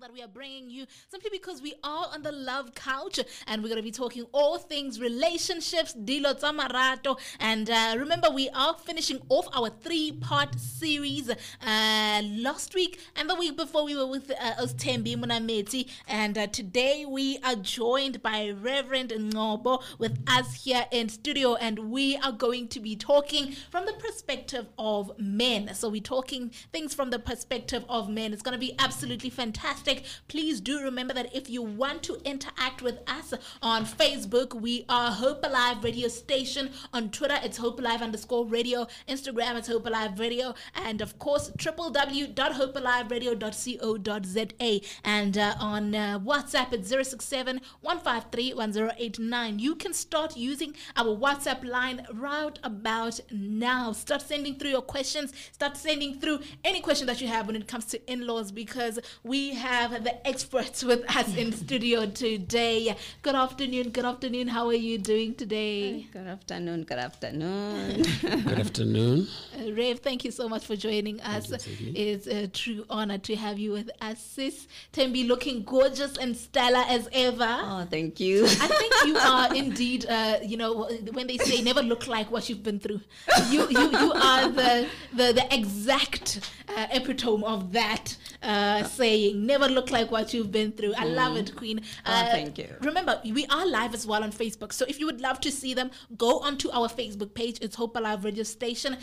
that we are bringing you simply because we are on the love couch and we're going to be talking all things relationships, dilo tamarato. And uh, remember, we are finishing off our three part series uh, last week and the week before we were with uh, Tembi Munameti. And uh, today we are joined by Reverend Ngobo with us here in studio. And we are going to be talking from the perspective of men. So we're talking things from the perspective of men. It's going to be absolutely fantastic fantastic. Please do remember that if you want to interact with us on Facebook, we are Hope Alive Radio Station. On Twitter, it's Hope Alive underscore radio. Instagram, it's Hope Alive Radio. And of course, www.hopealiveradio.co.za. And uh, on uh, WhatsApp, it's 067 153 1089. You can start using our WhatsApp line right about now. Start sending through your questions. Start sending through any question that you have when it comes to in laws because we have the experts with us in studio today. Good afternoon. Good afternoon. How are you doing today? Good afternoon. Good afternoon. good afternoon. Uh, Rev, thank you so much for joining us. It's a true honor to have you with us, sis. Tembi, looking gorgeous and stellar as ever. Oh, thank you. I think you are indeed. Uh, you know, when they say never look like what you've been through, you you, you are the the, the exact uh, epitome of that uh, saying never look like what you've been through. I mm. love it, Queen. Oh, uh, thank you. Remember, we are live as well on Facebook. So if you would love to see them, go onto our Facebook page. It's Hope Alive Radio Station.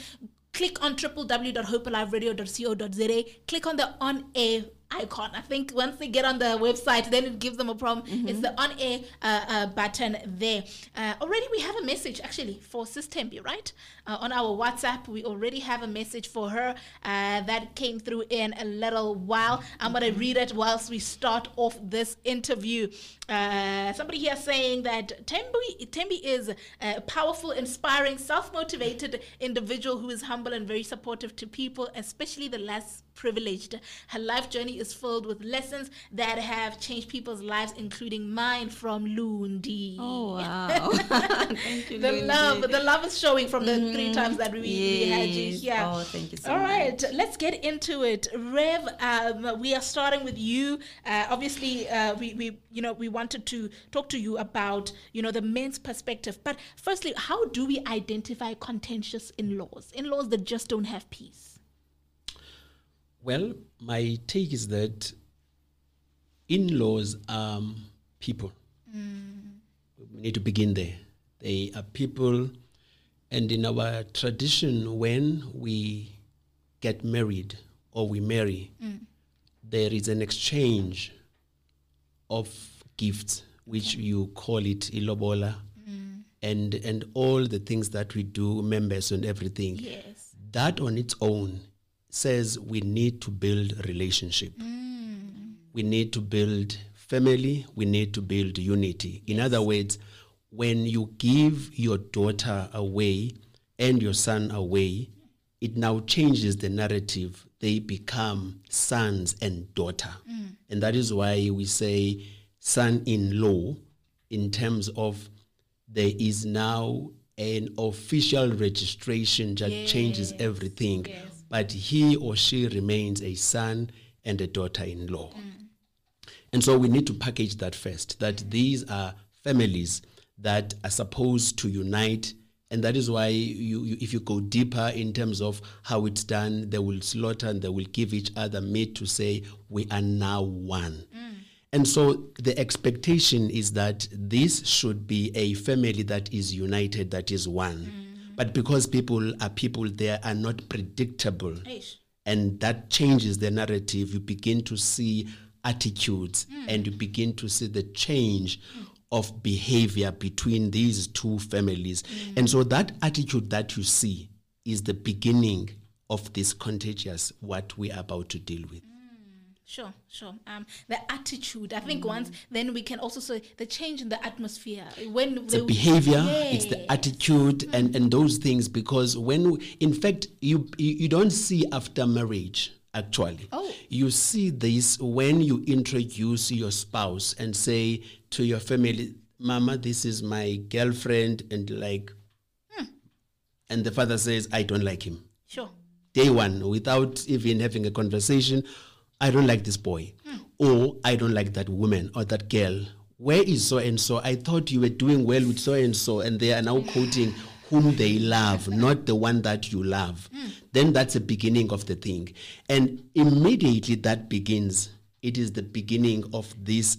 Click on www.hopealiveradio.co.za. Click on the on air icon. I think once they get on the website, then it gives them a problem. Mm-hmm. It's the on air uh, uh, button there. Uh, already, we have a message actually for Sis Tembi, right? Uh, on our WhatsApp, we already have a message for her uh, that came through in a little while. I'm going to mm-hmm. read it whilst we start off this interview. Uh, somebody here saying that Tembi, Tembi is a powerful, inspiring, self motivated individual who is humble and very supportive to people, especially the less privileged. Her life journey is filled with lessons that have changed people's lives, including mine from Lundi. Oh wow! thank you. The Lundi. love, the love is showing from the mm-hmm. three times that we, yes. we, had you here. Oh, thank you so All much. All right, let's get into it. Rev, um, we are starting with you. Uh, obviously, uh, we, we you know we wanted to talk to you about you know the men's perspective, but firstly, how do we identify contentious in-laws? In-laws that just don't have peace. Well, my take is that in laws are people. Mm. We need to begin there. They are people, and in our tradition, when we get married or we marry, mm. there is an exchange of gifts, which you call it ilobola, mm. and and all the things that we do, members and everything. Yes. That on its own says we need to build relationship. Mm. We need to build family. We need to build unity. Yes. In other words, when you give your daughter away and your son away, it now changes the narrative. They become sons and daughter. Mm. And that is why we say son in law in terms of there is now an official registration that yes. changes everything. Yes but he or she remains a son and a daughter in law. Mm. And so we need to package that first, that these are families that are supposed to unite. And that is why you, you, if you go deeper in terms of how it's done, they will slaughter and they will give each other meat to say, we are now one. Mm. And so the expectation is that this should be a family that is united, that is one. But because people are people, they are not predictable. Eish. And that changes the narrative. You begin to see attitudes mm. and you begin to see the change mm. of behavior between these two families. Mm. And so that attitude that you see is the beginning of this contagious, what we are about to deal with. Sure, sure. Um, the attitude. I think mm. once then we can also say the change in the atmosphere when the behavior, yes. it's the attitude mm. and and those things. Because when, in fact, you you don't see after marriage actually. Oh. You see this when you introduce your spouse and say to your family, Mama, this is my girlfriend, and like, and the father says, I don't like him. Sure. Day one, without even having a conversation, I don't like this boy, or I don't like that woman or that girl. Where is so and so? I thought you were doing well with so and so, and they are now quoting whom they love, not the one that you love. Then that's the beginning of the thing. And immediately that begins, it is the beginning of this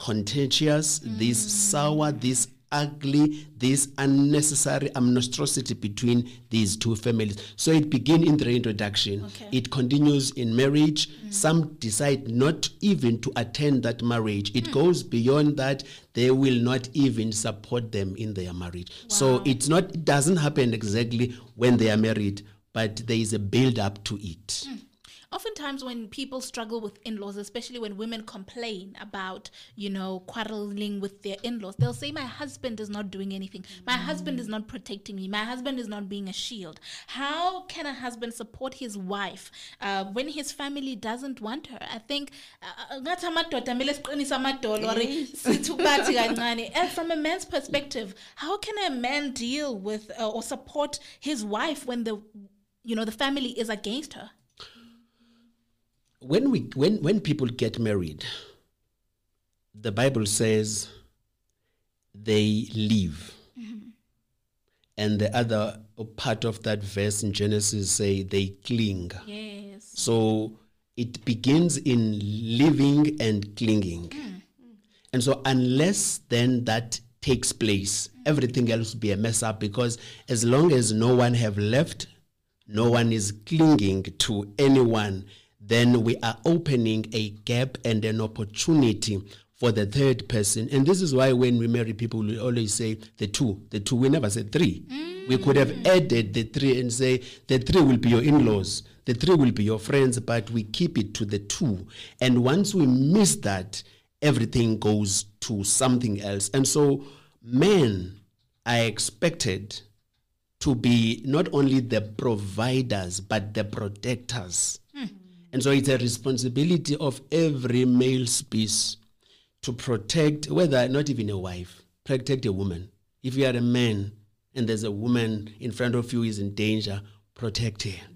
contentious, this sour, this ugly, this unnecessary amnostrosity between these two families. So it begins in the introduction. Okay. It continues in marriage. Mm. Some decide not even to attend that marriage. It mm. goes beyond that. They will not even support them in their marriage. So it's not. It doesn't happen exactly when they are married, but there is a build up to it. Mm. Oftentimes, when people struggle with in laws, especially when women complain about, you know, quarreling with their in laws, they'll say, My husband is not doing anything. My husband is not protecting me. My husband is not being a shield. How can a husband support his wife uh, when his family doesn't want her? I think, uh, ngathi amadoda kumele siqinise amadolo or sithi ukubathi kancane. And from a man's perspective, how can a man deal with uh, or support his wife when the, you know, the family is against her? When we when when people get married the bible says they leave. Mm-hmm. And the other part of that verse in genesis say they cling. Yes. so it begins in living and clinging. Mm. And so unless then that takes place mm. everything else will be a mess up because as long as no one have left no one is clinging to anyone then we are opening a gap and an opportunity for the third person. And this is why when we marry people we always say the two the two. We never said three. Mm. We could have added the three and say the three will be your in-laws the three will be your friends but we keep it to the two. And once we miss that everything goes to something else. And so men are expected to be not only the providers but the protectors and so it's a responsibility of every male species to protect, whether not even a wife, protect a woman. If you are a man and there's a woman in front of you is in danger, protect her.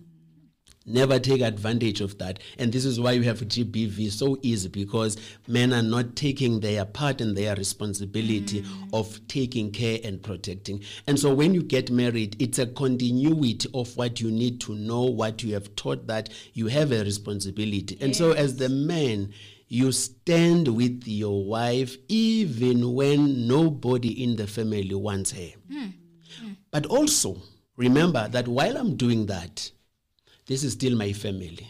Never take advantage of that. And this is why you have GBV so easy because men are not taking their part and their responsibility mm. of taking care and protecting. And so when you get married, it's a continuity of what you need to know, what you have taught that you have a responsibility. And so as the man, you stand with your wife even when nobody in the family wants her. Hmm. Hmm. But also remember that while I'm doing that, this is still my family.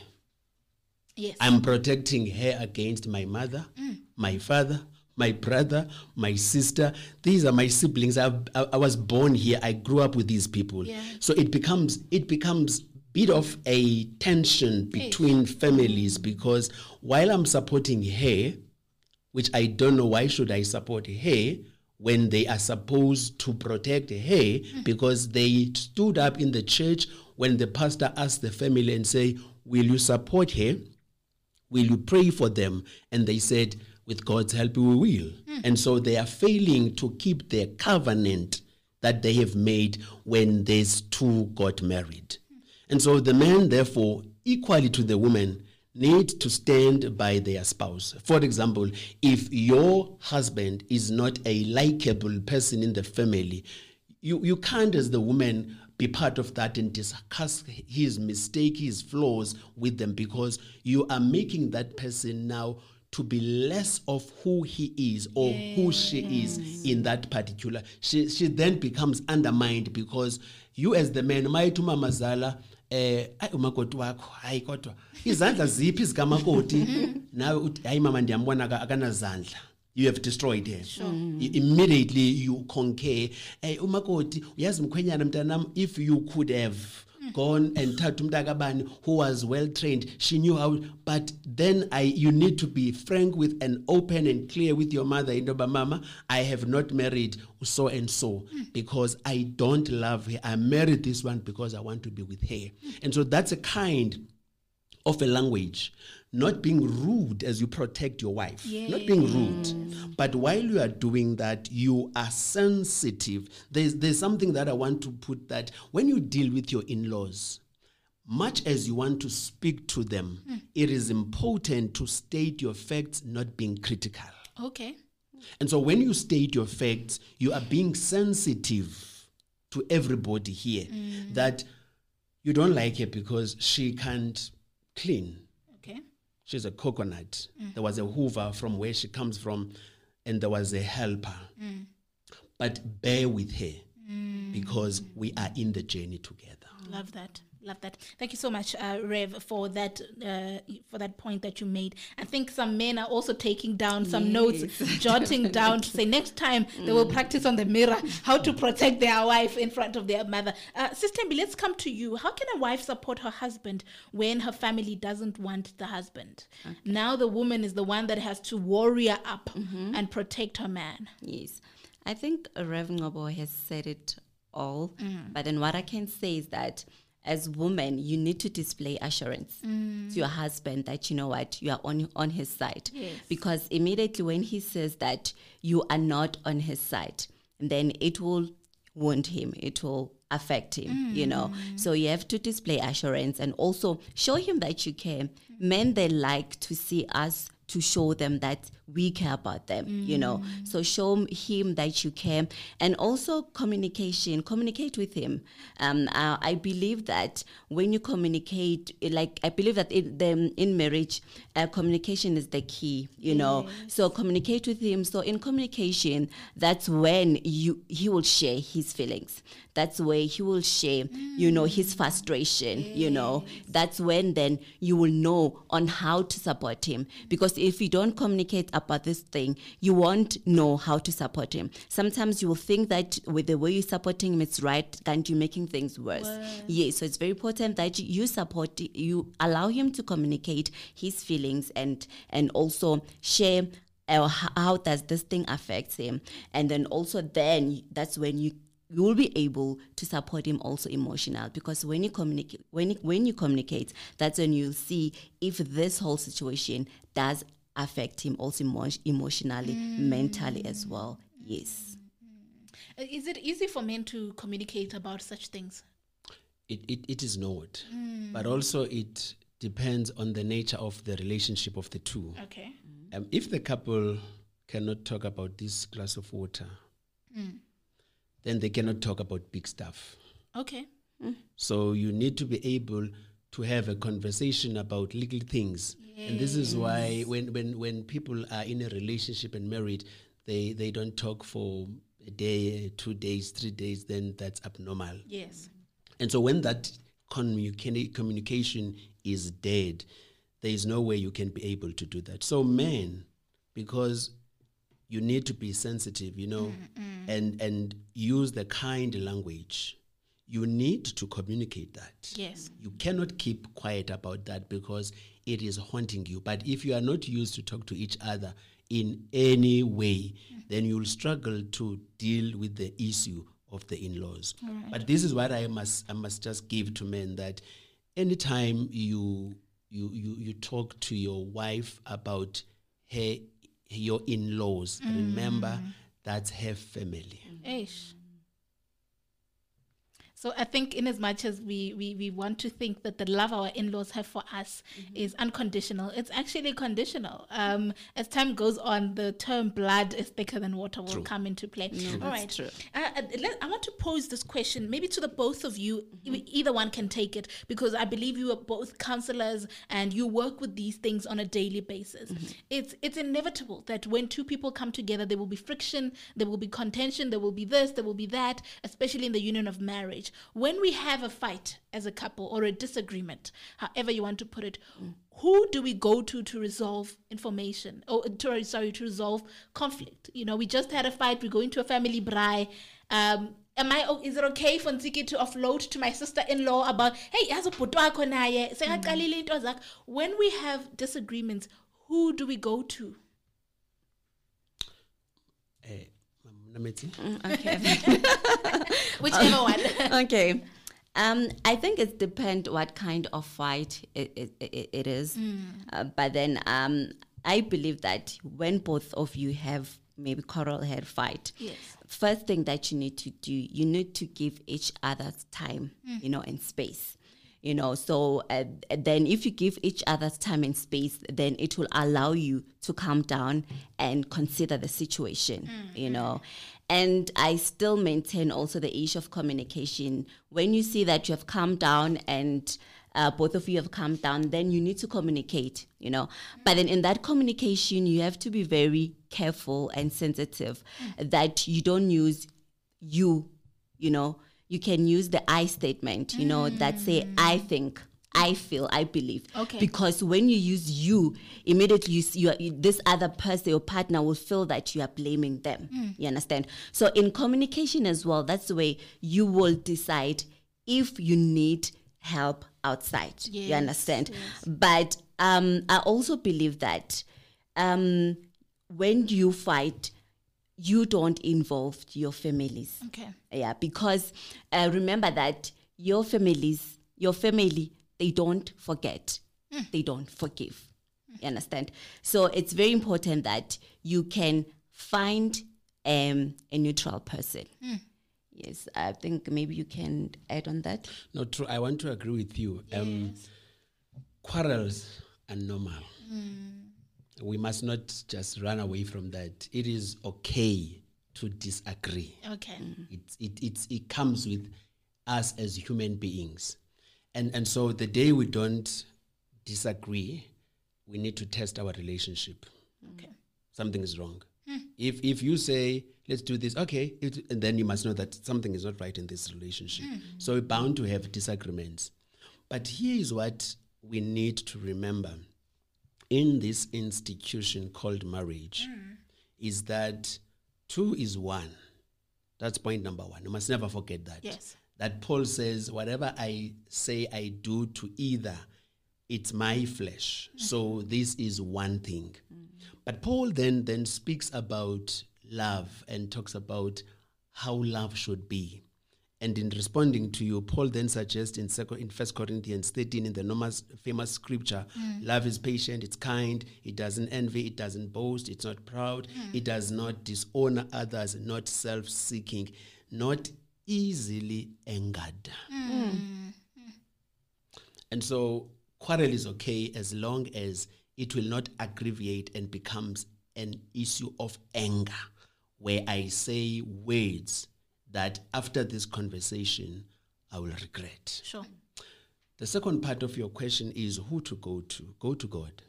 Yes. I'm protecting her against my mother, mm. my father, my brother, my sister. These are my siblings. I've, I, I was born here. I grew up with these people. Yeah. So it becomes it becomes bit of a tension between families because while I'm supporting her, which I don't know why should I support her when they are supposed to protect her mm. because they stood up in the church when the pastor asked the family and say, "Will you support her? Will you pray for them?" And they said, "With God's help, we will." Hmm. And so they are failing to keep their covenant that they have made when these two got married. Hmm. And so the men, therefore, equally to the woman, need to stand by their spouse. For example, if your husband is not a likable person in the family, you, you can't, as the woman, be part of that and discuss his mistake, his flaws with them because you are making that person now to be less of who he is or who she is in that particular. She, she then becomes undermined because you as the man, mayithi umamazala eh ayi umakoti wakho hayi kodwa izandla ziphi zikamakoti nawe uthi hayi mama ndiyambona aka- akanazandla you have destroyed her mm. I- immediately you concur eh umakoti uyazi mkhwenyana mntanam if you could have mm. gone and thatha umntakabani who was well trained she knew how but then i you need to be frank with and open and clear with your mother into yoba mama i have not married so and so mm. because i don't love her. I married this one because i want to be with her. And so that's a kind of a language not being rude as you protect your wife. Not being rude. But while you are doing that, you are sensitive. There's, there's something that I want to put that when you deal with your in laws, much as you want to speak to them, hmm. it is important to state your facts, not being critical. Okay. And so when you state your facts, you are being sensitive to everybody here mm. that you don't like her because she can't clean. She's a coconut. There was a hoover from where she comes from, and there was a helper. But bear with her because we are in the journey together. Love that. Love that. Thank you so much, uh, Rev, for that uh, for that point that you made. I think some men are also taking down some notes, jotting down to say next time they will practice on the mirror how to protect their wife in front of their mother. Uh, Sis Tembi, let's come to you. How can a wife support her husband when her family doesn't want the husband? Now the woman is the one that has to warrior up and protect her man. Yes. I think Rev Ngobo has said it all. But then what I can say is that as women, you need to display assurance to mm. your husband that you know what, you are on on his side. Yes. Because immediately when he says that you are not on his side, then it will wound him. It will affect him, you know. Mm. So you have to display assurance and also show him that you care. Mm. Men they like to see us to show them that we care about them, you know. So show him that you care, and also communication. Communicate with him. Um, uh, I believe that when you communicate, like I believe that in the in marriage, uh, communication is the key, you know. So communicate with him. So in communication, that's when you he will share his feelings. That's where he will share, you know, his frustration. You know, that's when then you will know on how to support him. Because if you don't communicate about this thing, you won't know how to support him. Sometimes you will think that with the way you're supporting him, it's right, and you're making things worse. Yes, so it's very important that you support, you allow him to communicate his feelings and and also share uh, how does this thing affect him and then also then that's when you you will be able to support him also emotional because when you communicate when you, when you communicate that's when you'll see if this whole situation does affect him also emo- emotionally mentally as well yes Uh, Is it easy for men to communicate about such things? It, it, it is not. But also, it depends on the nature of the relationship of the two. Okay. Um, if the couple cannot talk about this glass of water, then they cannot talk about big stuff. Okay. Mm. So you need to be able to have a conversation about little things. And this is why when, when, when people are in a relationship and married, they, they don't talk for a day, two days, three days, then that's abnormal. Yes. And so when that communica- communication is dead, there is no way you can be able to do that. So men, because you need to be sensitive, you know, and and use the kind language. You need to communicate that. Yes. You cannot keep quiet about that because it is haunting you. But if you are not used to talk to each other in any way, mm-hmm. then you'll struggle to deal with the issue of the in-laws. But this is what I must I must just give to men that anytime you you you, you talk to your wife about her your in-laws, mm. remember that's her family. So I think, in as much as we, we, we want to think that the love our in-laws have for us is unconditional, it's actually conditional. Um, as time goes on, the term "blood is thicker than water" will True. come into play. All that's true. Uh, uh, let, I want to pose this question, maybe to the both of you. E- Either one can take it because I believe you are both counselors and you work with these things on a daily basis. It's it's inevitable that when two people come together, there will be friction, there will be contention, there will be this, there will be that, especially in the union of marriage. When we have a fight as a couple or a disagreement, however you want to put it, who do we go to to resolve information or to, sorry to resolve conflict? You know, we just had a fight. We go into a family braai. Um, am I? Is it okay for Ntsiki to offload to my sister-in-law about hey, yazi ubhuti wakho naye sekaqalile into zakhe?" When we have disagreements, who do we go to? Eh, Mama Nametsi? okay Whichever one. okay Um, I think it depends what kind of fight it, it, it, it is. Uh, but then um, I believe that when both of you have maybe coral head fight, Yes. first thing that you need to do, you need to give each other time, you know, and space. You know, so uh, then if you give each other time and space, then it will allow you to calm down and consider the situation, you know. And I still maintain also the issue of communication. When you see that you have calmed down and uh, both of you have calmed down, then you need to communicate, you know. But then in that communication, you have to be very careful and sensitive that you don't use you, you know. You can use the I statement, you know, that say, I think, I feel, I believe. Okay. Because when you use you, immediately you, see, you, you this other person, your partner, will feel that you are blaming them. You understand? So in communication as well, that's the way you will decide if you need help outside. you Yes, understand? But um, I also believe that um, when you fight, you don't involve your families. Okay. Yeah, because uh, remember that your families, your family, they don't forget, they don't forgive. You understand? So it's very important that you can find um, a neutral person. Yes, I think maybe you can add on that. No, true. I want to agree with you. Um, quarrels are normal. We must not just run away from that. It is okay to disagree. Okay. Mm. It's, it, it's, it comes with us as human beings. And, and so the day we don't disagree, we need to test our relationship. Okay. Something is wrong. Hmm. If, if you say, let's do this, okay, it, and then you must know that something is not right in this relationship. Hmm. So we're bound to have disagreements. But here is what we need to remember in this institution called marriage is that two is one. That's point number one. You must never forget that. Yes. That Paul says, whatever I say I do to either, it's my flesh. So this is one thing. But Paul then then speaks about love and talks about how love should be. And in responding to you, Paul then suggests in second in First Corinthians 13 in the famous, famous scripture, mm. love is patient, it's kind, it doesn't envy, it doesn't boast, it's not proud, mm. it does not dishonor others, not self-seeking, not easily angered. Mm. And so quarrel is okay as long as it will not aggravate and becomes an issue of anger where I say words that after this conversation I will regret. Sure. The second part of your question is who to go to. Go to God.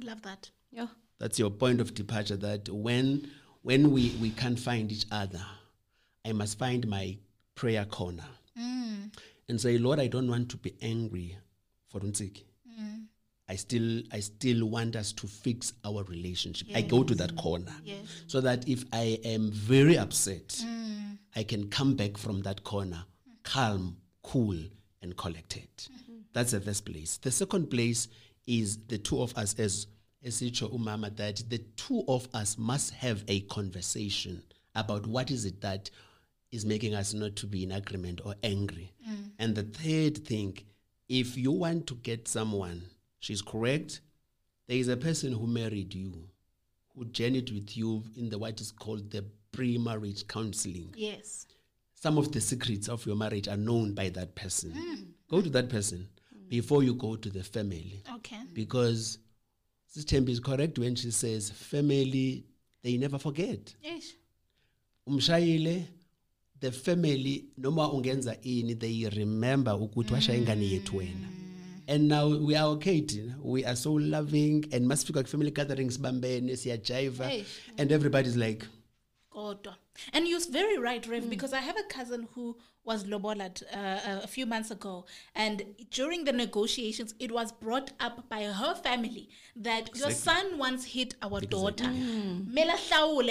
I love that. Yeah. That's your point of departure that when when we, we can't find each other, I must find my prayer corner mm. and say, Lord, I don't want to be angry for Unsiki. I still I still want us to fix our relationship. I go to that corner. Yes. So that if I am very upset, mm. I can come back from that corner calm, cool, and collected. Mm-hmm. That's the first place. The second place is the two of us as Esicho Umama that the two of us must have a conversation about what is it that is making us not to be in agreement or angry. Mm. And the third thing, if you want to get someone, she's correct, there is a person who married you, who journeyed with you in the what is called the pre-marriage counseling Yes. some of the secrets of your marriage are known by that person. Hmm. Go to that person before you go to the family. Okay. Because Sister Tembi is correct when she says family, they never forget. Yes. Umshayile, the family, no noma ungenza ini, they remember ukuthi washaya ingane yethu hmm. wena. And now we are okay. We are so loving and masifika family gatherings bambene siyajiva Hey. and everybody's like Kodwa. And you're very right, Rev, hmm. because I have a cousin who was lobolat uh, a few months ago. And during the negotiations, it was brought up by her family that your son once hit our daughter. Mela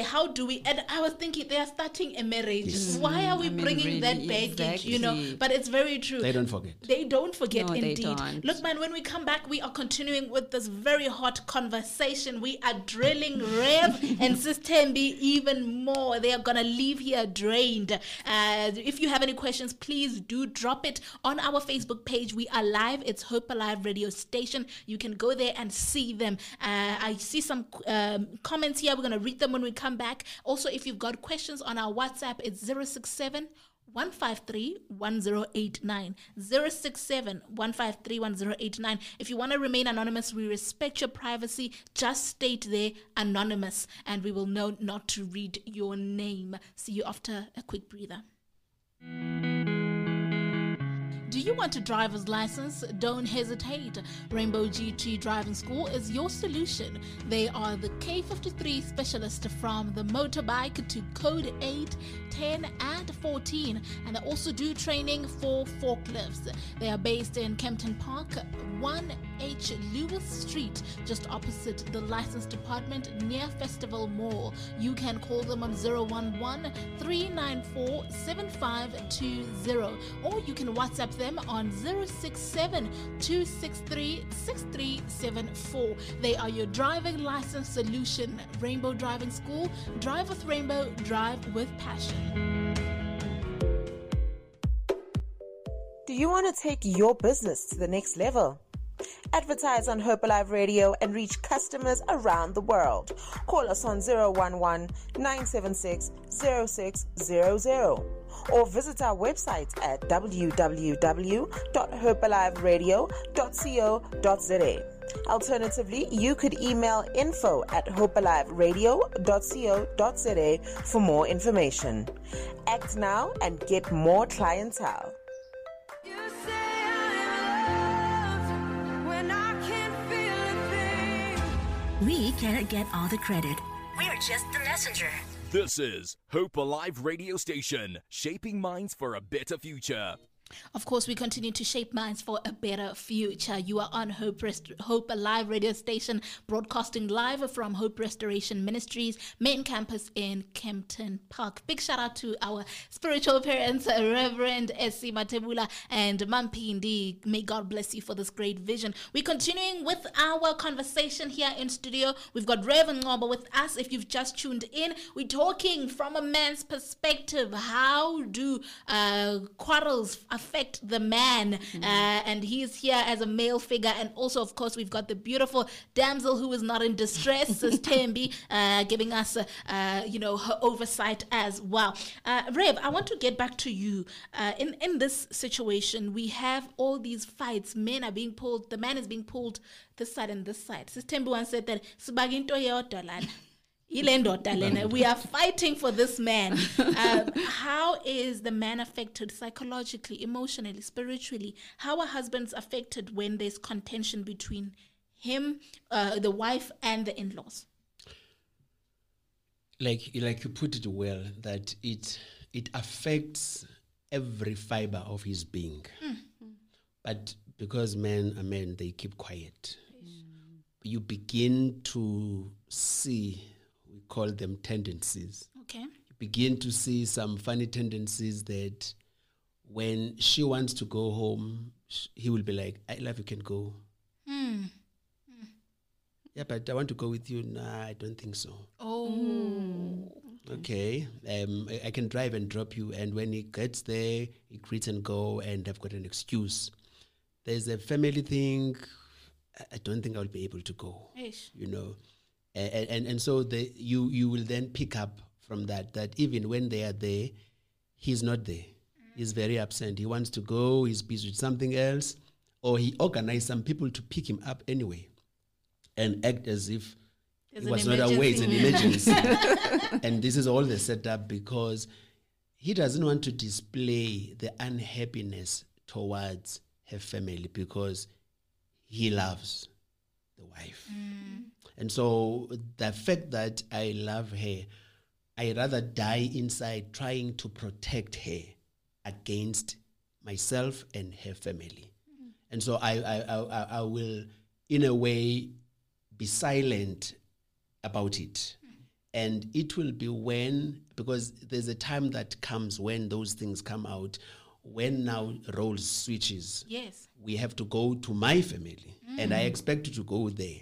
how do we? And I was thinking, they are starting a marriage. Why are we I mean, bringing that really, baggage? You know, but it's very true. they don't forget. They don't forget, No, they indeed. don't. Look, man, when we come back, we are continuing with this very hot conversation. We are drilling Rev and Sis Tembi even more. They are going to gonna leave here drained. Uh, if you have any questions, please do drop it on our Facebook page. We are live. It's Hope Alive Radio Station. You can go there and see them. Uh, I see some um, comments here. We're gonna read them when we come back. Also, if you've got questions on our WhatsApp, it's 067 153 1089. 067 153 1089. If you want to remain anonymous, we respect your privacy. Just state there anonymous, and we will know not to read your name. See you after a quick breather. Música Do you want a driver's license? Don't hesitate. Rainbow GT Driving School is your solution. They are the K53 specialist from the motorbike to code 8, 10, and 14, and they also do training for forklifts. They are based in Kempton Park, 1H Lewis Street, just opposite the license department near Festival Mall. You can call them on 011 394 7520 or you can WhatsApp them on 067 263 6374. They are your driving license solution. Rainbow Driving School. Drive with Rainbow, drive with passion. Do you want to take your business to the next level? Advertise on Hope Alive Radio and reach customers around the world. Call us on 011 976 0600 or visit our website at www.hopealiveradio.co.za. Alternatively, you could email info at hopealiveradio.co.za for more information. Act now and get more clientele. We cannot get all the credit. We're just the messenger. This is Hope Alive Radio Station, shaping minds for a better future. Of course, we continue to shape minds for a better future. You are on Hope, Rest- Hope Alive radio station, broadcasting live from Hope Restoration Ministries main campus in Kempton Park. Big shout out to our spiritual parents, Reverend S.C. Matebula and Mampindi. May God bless you for this great vision. We're continuing with our conversation here in studio. We've got Reverend Ngobo with us. If you've just tuned in, we're talking from a man's perspective. How do uh, quarrels affect the man? Uh, and he's here as a male figure. And also, of course, we've got the beautiful damsel who is not in distress, Sis Tembi, uh, giving us, uh, uh, you know, her oversight as well. Uh, Rev, I want to get back to you. Uh, in in this situation, we have all these fights. Men are being pulled. The man is being pulled this side and this side. Sis Tembi once said that "Sibaginto yodwa lana." Ndoda lena. We are fighting for this man. Um, how is the man affected psychologically, emotionally, spiritually? How are husbands affected when there's contention between him, uh, the wife, and the in-laws? like like you put it well that it it affects every fiber of his being but because men are men they keep quiet you begin to see call them tendencies Okay. you begin to see some funny tendencies that when she wants to go home sh- he will be like i love you can go yeah but i want to go with you nah i don't think so Oh. Okay, um, I, I can drive and drop you, and when he gets there, he greets and go, and I've got an excuse. There's a family thing. I- I don't think I'll be able to go. Eish. You know, and and, and so the you you will then pick up from that that even when they are there, he's not there. He's very absent. He wants to go. He's busy with something else, or he organized some people to pick him up anyway, and act as if There's it was not away. It's an emergency. emergency. and this is all the setup because he doesn't want to display the unhappiness towards her family because he loves the wife. Mm. And so the fact that I love her, I rather die inside trying to protect her against myself and her family. Mm. And so I, I, I, I- I will, in a way, be silent about it. Mm. And it will be when, because there's a time that comes when those things come out, when now roles switches Yes. We have to go to my family and i expect you to go there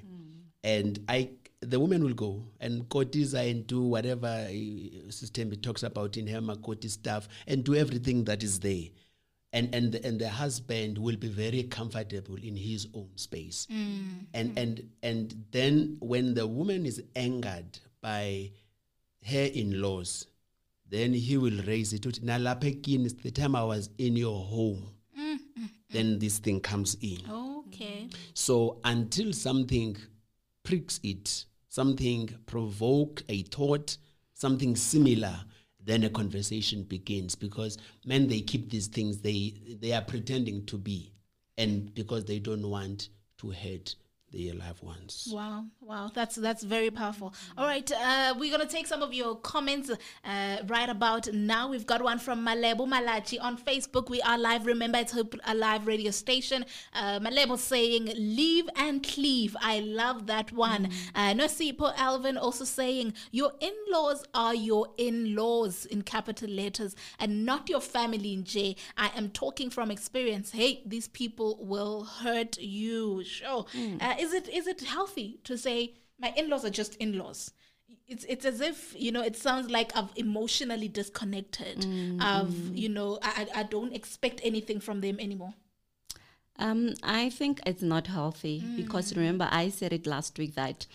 and i the woman will go and cotiza and do whatever uh, system it talks about in her makoti stuff and do everything that is there. And, and, the, and the husband will be very comfortable in his own space. And, and, and then when the woman is angered by her in-laws, then he will raise it. uthi, "Nalapha ekini, the time I was in your home, then this thing comes in. Okay. So until something pricks it, something provoke a thought, something similar, then a conversation begins because men they keep these things they they are pretending to be, and because they don't want to hurt their loved ones. Wow, wow, that's that's very powerful. All right, uh, we're gonna take some of your comments uh, right about now. We've got one from Malebo Malachi on Facebook. We are live. Remember, it's Hope Alive radio station. Uh, Malebo saying, "Leave and cleave." I love that one. Uh, Nosipo Alvin also saying, "Your in-laws are your in-laws in capital letters, and not your family in J. I am talking from experience. Hey, these people will hurt you. Sure. Uh, is it is it healthy to say my in-laws are just in-laws? It's it's as if you know it sounds like I've emotionally disconnected. I've you know I I don't expect anything from them anymore. Um, I think it's not healthy because remember I said it last week that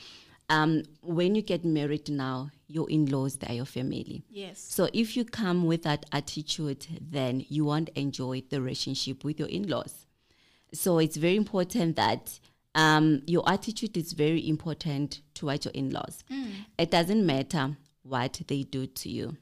um, when you get married now, your in-laws they are your family. Yes. So if you come with that attitude, then you won't enjoy the relationship with your in-laws. So it's very important that um, your attitude is very important towards your in-laws. It doesn't matter what they do to you.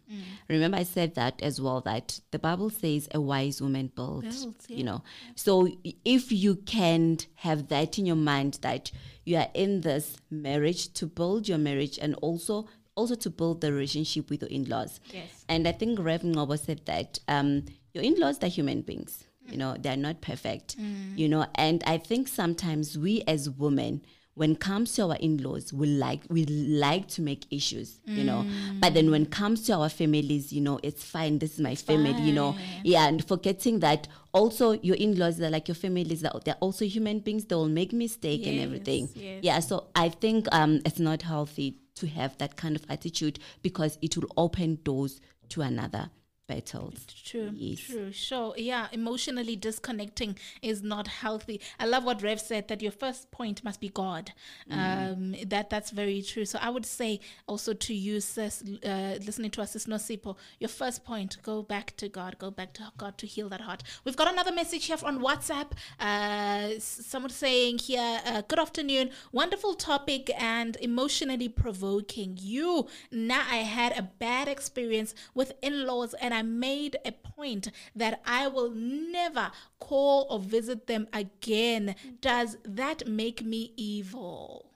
Remember, I said that as well. That the Bible says a wise woman builds. Builds, You know, so if you can't have that in your mind that you are in this marriage to build your marriage and also also to build the relationship with your in-laws. Yes. And I think Rev Ngobo said that um, your in-laws are human beings. You know, they're not perfect. You know, and I think sometimes we as women, when it comes to our in-laws, we like we like to make issues, you know. But then when it comes to our families, you know, it's fine. This is my family, you know. Yeah, and forgetting that also your in-laws are like your families. They're they're also human beings. They will make mistake and everything. yes. Yeah, so I think um, it's not healthy to have that kind of attitude because it will open doors to another battles. True, Yes. true, sure. Yeah, emotionally disconnecting is not healthy. I love what Rev said that your first point must be God. Um, that that's very true. So I would say also to you, sis, uh, listening to us, sis Nosipo, your first point, go back to God, go back to God to heal that heart. We've got another message here on WhatsApp. Uh, someone saying here, uh, good afternoon, wonderful topic and emotionally provoking. You, now I had a bad experience with in-laws and I made a point that I will never call or visit them again. Does that make me evil?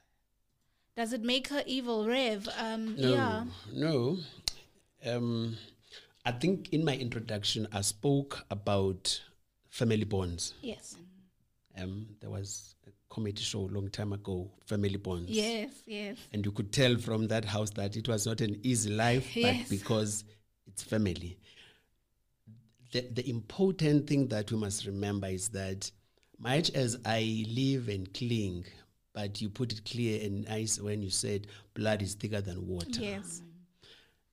Does it make her evil, Rev? Um, No, Yeah. no. Um, I think in my introduction, I spoke about family bonds. Yes. Um, there was a comedy show a long time ago, Family Bonds. Yes. Yes. And you could tell from that house that it was not an easy life, Yes. but because it's family. The, the important thing that we must remember is that much as I live and cling, but you put it clear and nice when you said blood is thicker than water. Yes.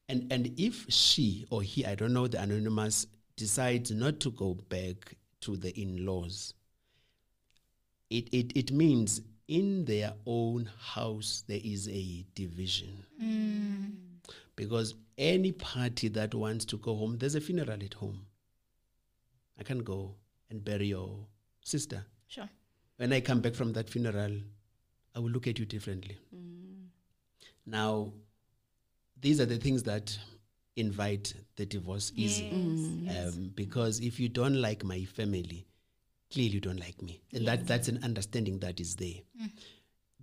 And and if she or he, I don't know, the anonymous decides not to go back to the in-laws, it it, it means in their own house there is a division. Mm. Because any party that wants to go home, there's a funeral at home. I can go and bury your sister. Sure. When I come back from that funeral, I will look at you differently. Mm. Now, these are the things that invite the divorce easy. Mm, um, because if you don't like my family, clearly you don't like me. And that, that's an understanding that is there. Mm.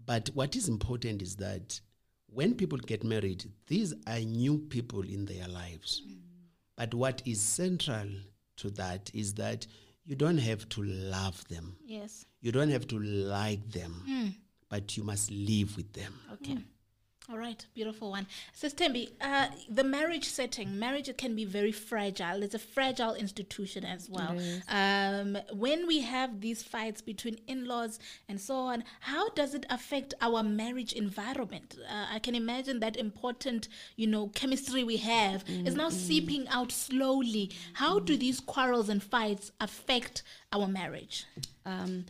But what is important is that when people get married, these are new people in their lives. But what is central to that is that you don't have to love them. Yes. You don't have to like them, hmm. but you must live with them. Okay. All right, beautiful one. Sister Tembi, uh, the marriage setting, marriage can be very fragile. It's a fragile institution as well. Um, when we have these fights between in-laws and so on, how does it affect our marriage environment? Uh, I can imagine that important, you know, chemistry we have is now seeping out slowly. How do these quarrels and fights affect our marriage? Um,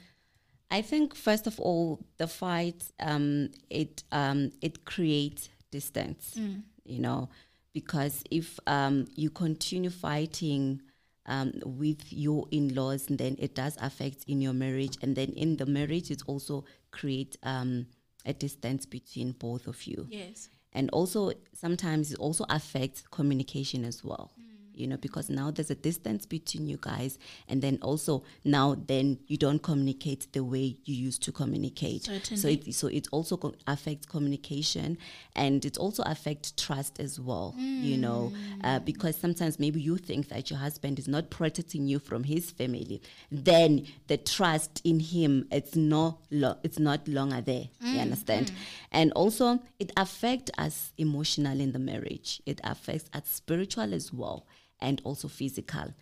I think first of all, the fight um, it um, it creates distance. You know, because if um, you continue fighting um, with your in-laws, then it does affect in your marriage, and then in the marriage, it also create um, a distance between both of you Yes. and also sometimes it also affects communication as well you know because now there's a distance between you guys and then also now then you don't communicate the way you used to communicate. So it so it also co- affects communication and it also affects trust as well you know mm. uh, because sometimes maybe you think that your husband is not protecting you from his family then the trust in him it's not lo- it's not longer there you mm, understand? Mm. and also it affects us emotional in the marriage. It affects us spiritual as well and also physical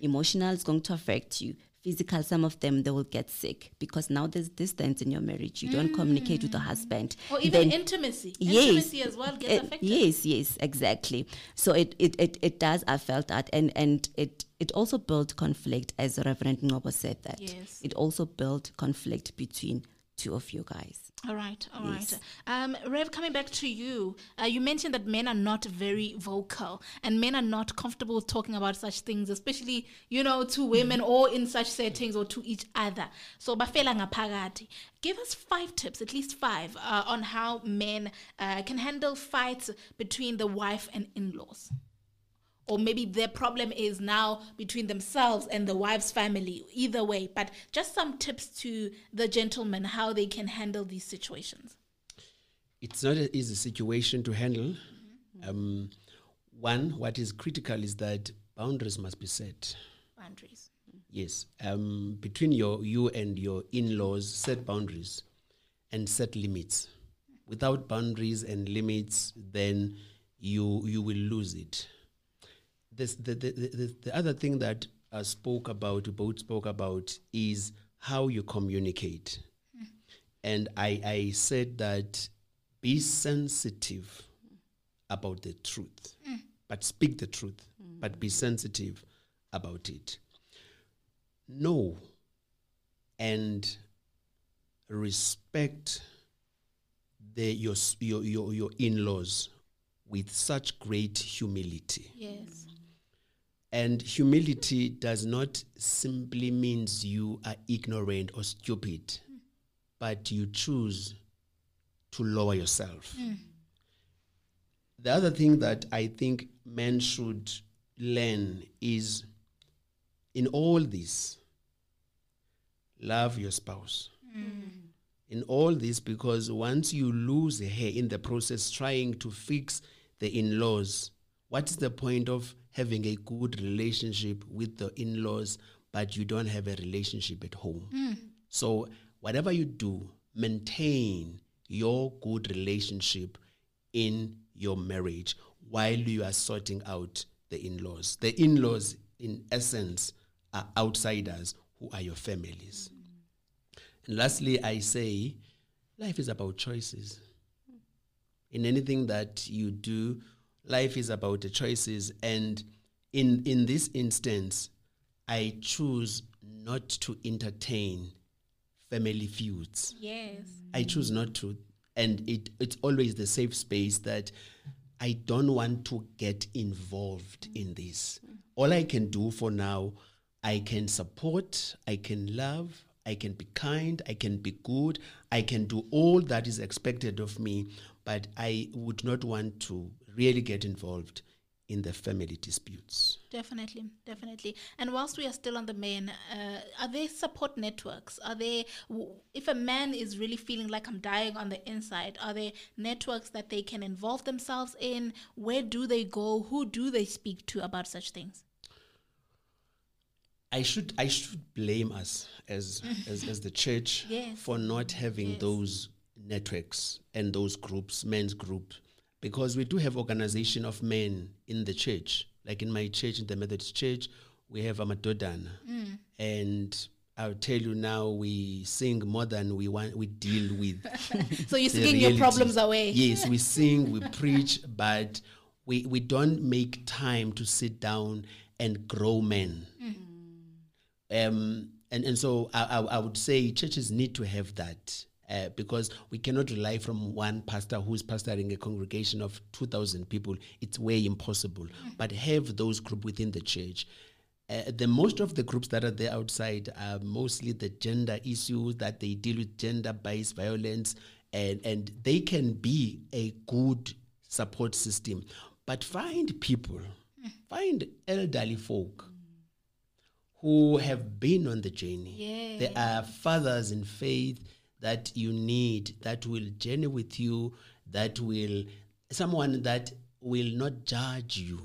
emotional is going to affect you physical some of them they will get sick because now there's distance in your marriage you don't communicate with the husband Or even Then- intimacy. Yes. Intimacy as well gets Uh, affected. yes, yes, exactly. So it, it, it, it does affect that and, and it it also built conflict as Reverend Ngobo said that. Yes. It also built conflict between two of you guys. All right, all right. Yes. Um, Rev, coming back to you, uh, you mentioned that men are not very vocal and men are not comfortable talking about such things, especially, you know, to women or in such settings or to each other. So, bafela ngaphakathi. Give us five tips, at least five, uh, on how men uh, can handle fights between the wife and in-laws. Or maybe their problem is now between themselves and the wife's family, either way. But just some tips to the gentlemen how they can handle these situations. it's not an easy situation to handle. Um, one, what is critical is that boundaries must be set. Boundaries. Yes, um, between your you and your in-laws, set boundaries and set limits. Without boundaries and limits, then you you will lose it. This, the, the, the, the, the other thing that I spoke about, we both spoke about, is how you communicate. Hmm. And I, I said that be sensitive about the truth, hmm. but speak the truth, hmm. but be sensitive about it. Know and respect the, your, your, your, your in laws with such great humility. Yes. And humility does not simply means you are ignorant or stupid, but you choose to lower yourself. Hmm. The other thing that I think men should learn is in all this, love your spouse. Hmm. In all this, because once you lose her in the process trying to fix the in laws, what is the point of having a good relationship with the in laws, but you don't have a relationship at home? Hmm. So, whatever you do, maintain your good relationship in your marriage while you are sorting out the in laws. The in laws, in essence, are outsiders who are your families. Hmm. And lastly, I say life is about choices. In anything that you do, life is about the choices. And in, in this instance, I choose not to entertain family feuds. Yes. I choose not to. And it, it's always the safe space that I don't want to get involved in this. All I can do for now, I can support, I can love, I can be kind, I can be good, I can do all that is expected of me, but I would not want to really get involved in the family disputes. Definitely, definitely. And whilst we are still on the men, uh, are there support networks? Are there, w- if a man is really feeling like I'm dying on the inside, are there networks that they can involve themselves in? Where do they go? Who do they speak to about such things? I should I should blame us as as, as the church Yes. for not having Yes. those networks and those groups, men's group, because we do have organization of men in the church. Like in my church, in the Methodist Church, we have a Amadodana, and I'll tell you now, we sing more than we want. We deal with. So you're singing your problems away. Yes, we sing, we preach, but we, we don't make time to sit down and grow men. Um, and, and so I, I, I would say churches need to have that uh, because we cannot rely from one pastor who's pastoring a congregation of 2,000 people. It's way impossible. But have those groups within the church. Uh, the most of the groups that are there outside are mostly the gender issues that they deal with gender-based violence, and and they can be a good support system. But find people, find elderly folk who have been on the journey. There are fathers in faith that you need that will journey with you, that will someone that will not judge you,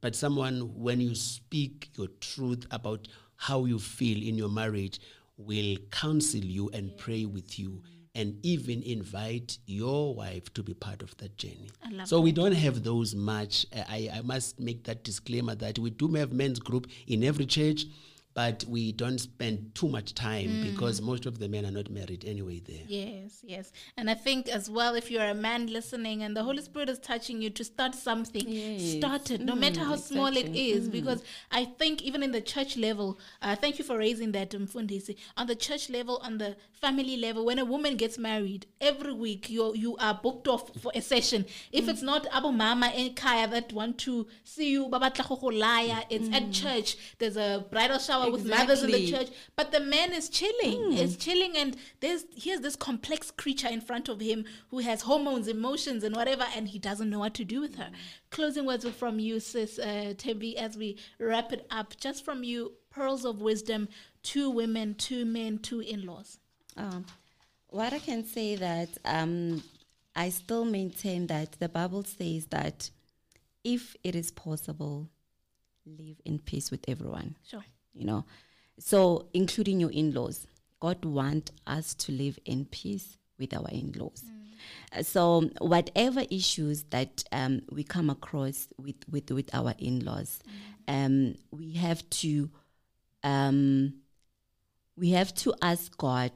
but someone when you speak your truth about how you feel in your marriage will counsel you and pray with you and even invite your wife to be part of that journey. so we don't have those much. I, I must make that disclaimer that we do have men's group in every church, but we don't spend too much time mm. because most of the men are not married anyway there. Yes, yes. And I think as well, if you're a man listening and the Holy Spirit is touching you to start something, Yes. start it, no mm, matter how small it is exactly. is. Mm. Because I think even in the church level, uh, thank you for raising that, Mfundisi. On the church level, on the family level, when a woman gets married, every week you you are booked off for a session. If it's not Abu Mama and Kaya that want to see you, Baba Laya, it's at church. There's a bridal shower with mothers in the church but the man is chilling is chilling and there's here's this complex creature in front of him who has hormones emotions and whatever and he doesn't know what to do with her. Closing words from you sis uh, Tembi as we wrap it up. Just from you pearls of wisdom two women two men two in-laws. Um, what I can say that um, I still maintain that the Bible says that if it is possible, live in peace with everyone. sure You know, so including your in-laws, God want us to live in peace with our in-laws. Uh, So whatever issues that um, we come across with with with our in-laws, um, we have to um, we have to ask God,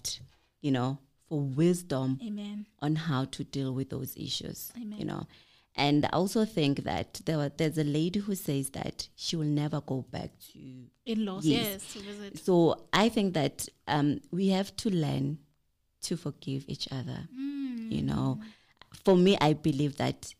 you know, for wisdom amen on how to deal with those issues. Amen. You know, and I also think that there were, there's a lady who says that she will never go back to. in-laws Yes. yes, So I think that um, we have to learn to forgive each other. You know, for me, I believe that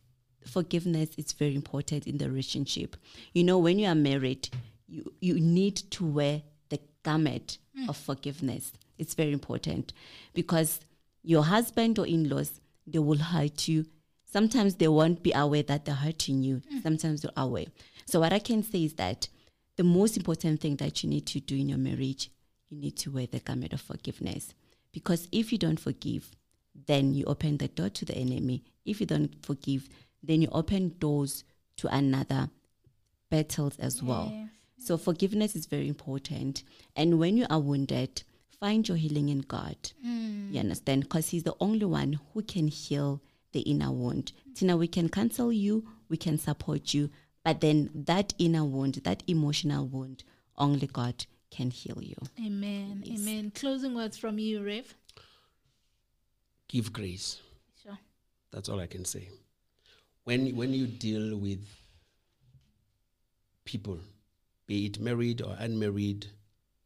forgiveness is very important in the relationship. You know, when you are married, you you need to wear the garment of forgiveness. It's very important because your husband or in-laws they will hurt you. Sometimes they won't be aware that they're hurting you. Mm. Sometimes they're aware. So what I can say is that the most important thing that you need to do in your marriage, you need to wear the garment of forgiveness. Because if you don't forgive, then you open the door to the enemy. If you don't forgive, then you open doors to another battles as well. So forgiveness is very important. And when you are wounded, find your healing in God. Mm. You understand? Because He's the only one who can heal the inner wound. Tina, we can counsel you, we can support you, but then that inner wound, that emotional wound, only God can heal you. amen amen closing words from you Rev Give grace. sure That's all I can say. When when you deal with people, be it married or unmarried,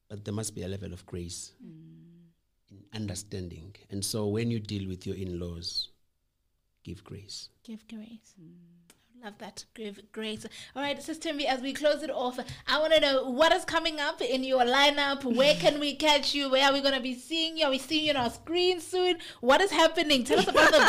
but there must be a level of grace mm. in understanding. And so when you deal with your in-laws, give grace. Give grace. Love that. Give grace. All right, Sister Me, as we close it off, I want to know what is coming up in your lineup. Where can we catch you? Where are we going to be seeing you? Are we seeing you on our screen soon? What is happening? Tell us about the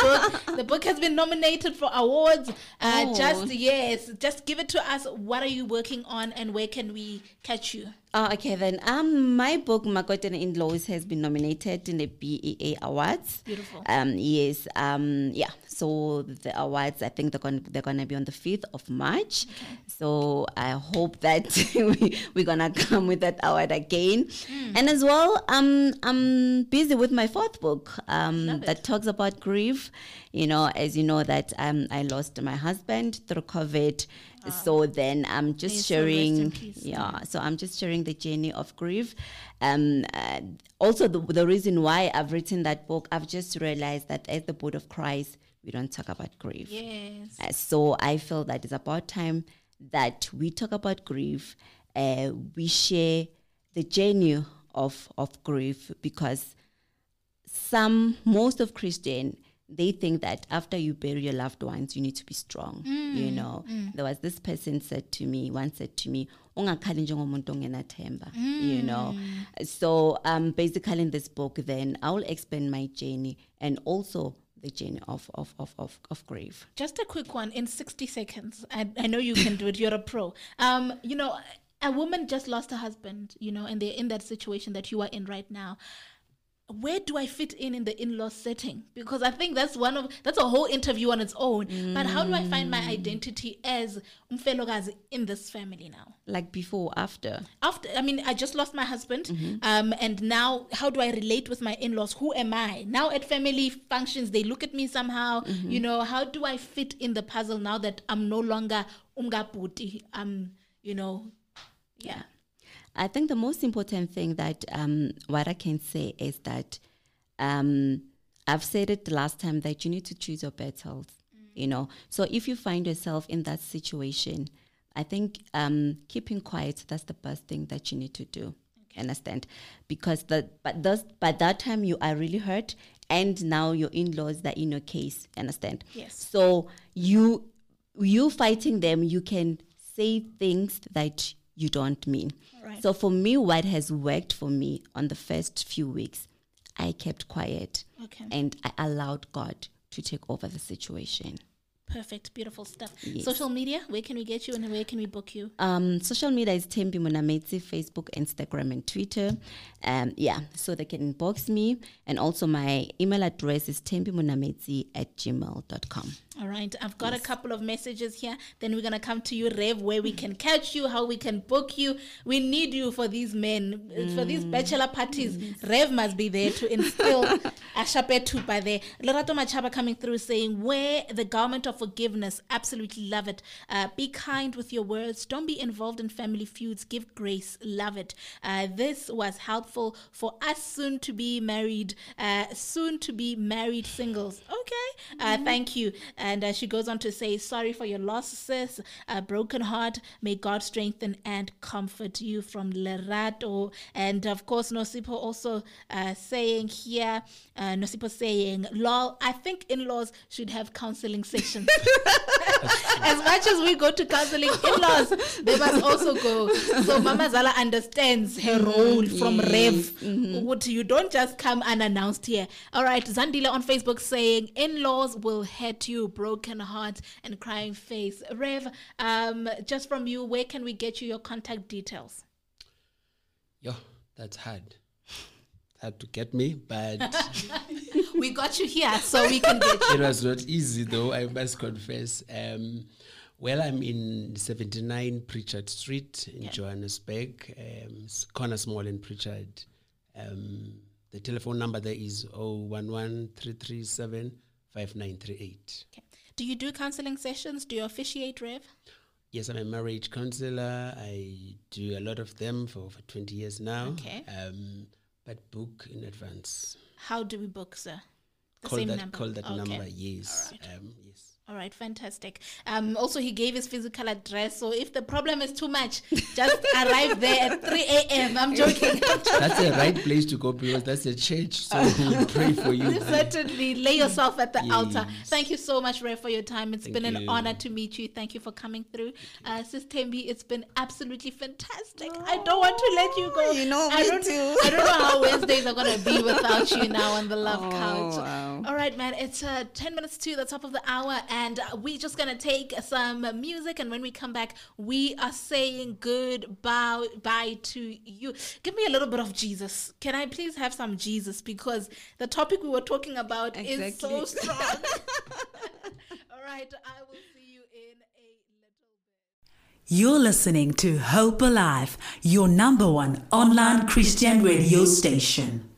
book. The book has been nominated for awards. Uh, Oh. Just, yes, just give it to us. What are you working on and where can we catch you? Oh, okay, then. Um, my book, Makoten in Laws, has been nominated in the BEA Awards. Beautiful. Um, yes. Um, yeah. So the awards, I think they're going they're to be on the fifth of March. Okay. So I hope that we, we're gonna come with that award again. Hmm. And as well, um, I'm busy with my fourth book. Um, that talks about grief. You know, as you know that um, I lost my husband through COVID. So then I'm just May his soul rest in sharing. peace. Yeah, so I'm just sharing the journey of grief. Um, uh, also, the, the reason why I've written that book, I've just realized that as the Body of Christ, we don't talk about grief. Yes. Uh, so I feel that it's about time that we talk about grief. Uh, we share the journey of of grief because some most of Christian they think that after you bury your loved ones you need to be strong you know there was this person said to me once said to me "Ungakhali njengomuntu ongenathemba," you know so um basically in this book then i will explain my journey and also the journey of of of of, of grief Just a quick one in 60 seconds. I, I know you can do it. You're a pro. Um, you know, a woman just lost her husband, you know, and they're in that situation that you are in right now. Where do I fit in in the in-law setting? Because I think that's one of that's a whole interview on its own. But how do I find my mm. identity as umfelokazi in this family now? like before after? After i mean i just lost my husband mm-hmm. um and now how do i relate with my in-laws? Who am i? Now at family functions they look at me somehow. Mm-hmm. You know how do i fit in the puzzle now that i'm no longer umgaputi i'm you know yeah I think the most important thing that um, what I can say is that um, I've said it the last time that you need to choose your battles. You know, so if you find yourself in that situation, I think um, keeping quiet that's the best thing that you need to do. Understand? Because the but those by that time you are really hurt, and now your in-laws that in your case. Understand? Yes. So you you fighting them, you can say things that you don't mean. Right. So for me, what has worked for me on the first few weeks, I kept quiet Okay. and I allowed God to take over the situation. perfect beautiful stuff Yes. social media where can we get you and where can we book you Um, social media is Tembi Munametsi, Facebook, Instagram, and Twitter. Um, yeah, so they can inbox me. And also my email address is tembimunametsi at gmail.com. All right, I've got a couple of messages here. Then we're gonna come to you, Rev, where we can catch you, how we can book you. We need you for these men, uh, for these bachelor parties. Rev must be there to instill Ashapetu by there. Lerato Machaba coming through saying, "Wear the garment of forgiveness. Absolutely love it. Uh, be kind with your words. Don't be involved in family feuds. Give grace. Love it. Uh, this was helpful for us soon to be married, uh, soon to be married singles. Okay, uh, thank you." And uh, she goes on to say, Sorry for your loss, sis. A broken heart. May God strengthen and comfort you from Lerato. And of course, Nosipho also uh, saying here, uh, Nosipho saying, Lol, I think in laws should have counseling sessions. as much as we go to counseling in laws, they must also go. So Mama Zala understands her role from Rev. What You don't just come unannounced here. All right, Zandila on Facebook saying, In laws will hurt you, broken heart and crying face. Rev, um, just from you, where can we get you your contact details? yeah that's hard. Hard to get me, but We got you here, so we can get you. it was not easy though, I must confess. Um, well, I'm in 79 Pritchard Street in Johannesburg, um, corner Smal in Pritchard. Um, the telephone number there is 011 337 5938. Okay. Do you do counseling sessions? Do you officiate, Rev? Yes, I'm a marriage counselor. I do a lot of them for over 20 years now. Okay. Um, but book in advance. How do we book, sir? The call same that, number. Call that Okay. number, yes. Right. Um, yes. All right, fantastic. Um, also, he gave his physical address. So if the problem is too much, just arrive there at 3 a.m. I'm joking. That's the right place to go because that's a church. So we pray for you. Certainly, lay yourself at the altar. Thank you so much, Ray, for your time. It's Thank been an you. honor to meet you. Thank you for coming through. Uh, Sis Tembi, it's been absolutely fantastic. I don't want to let you go. You know, I don't, too. I don't know how Wednesdays are going to be without you now on the Love Oh, Couch. wow. All right, man. It's uh, 10 minutes to the top of the hour, and uh, we're just gonna take some music. And when we come back, we are saying goodbye bye to you. Give me a little bit of Jesus. Can I please have some Jesus? Because the topic we were talking about is so Exactly. strong. All right, I will see you in a little bit. You're listening to Hope Alive, your number one online Christian radio station.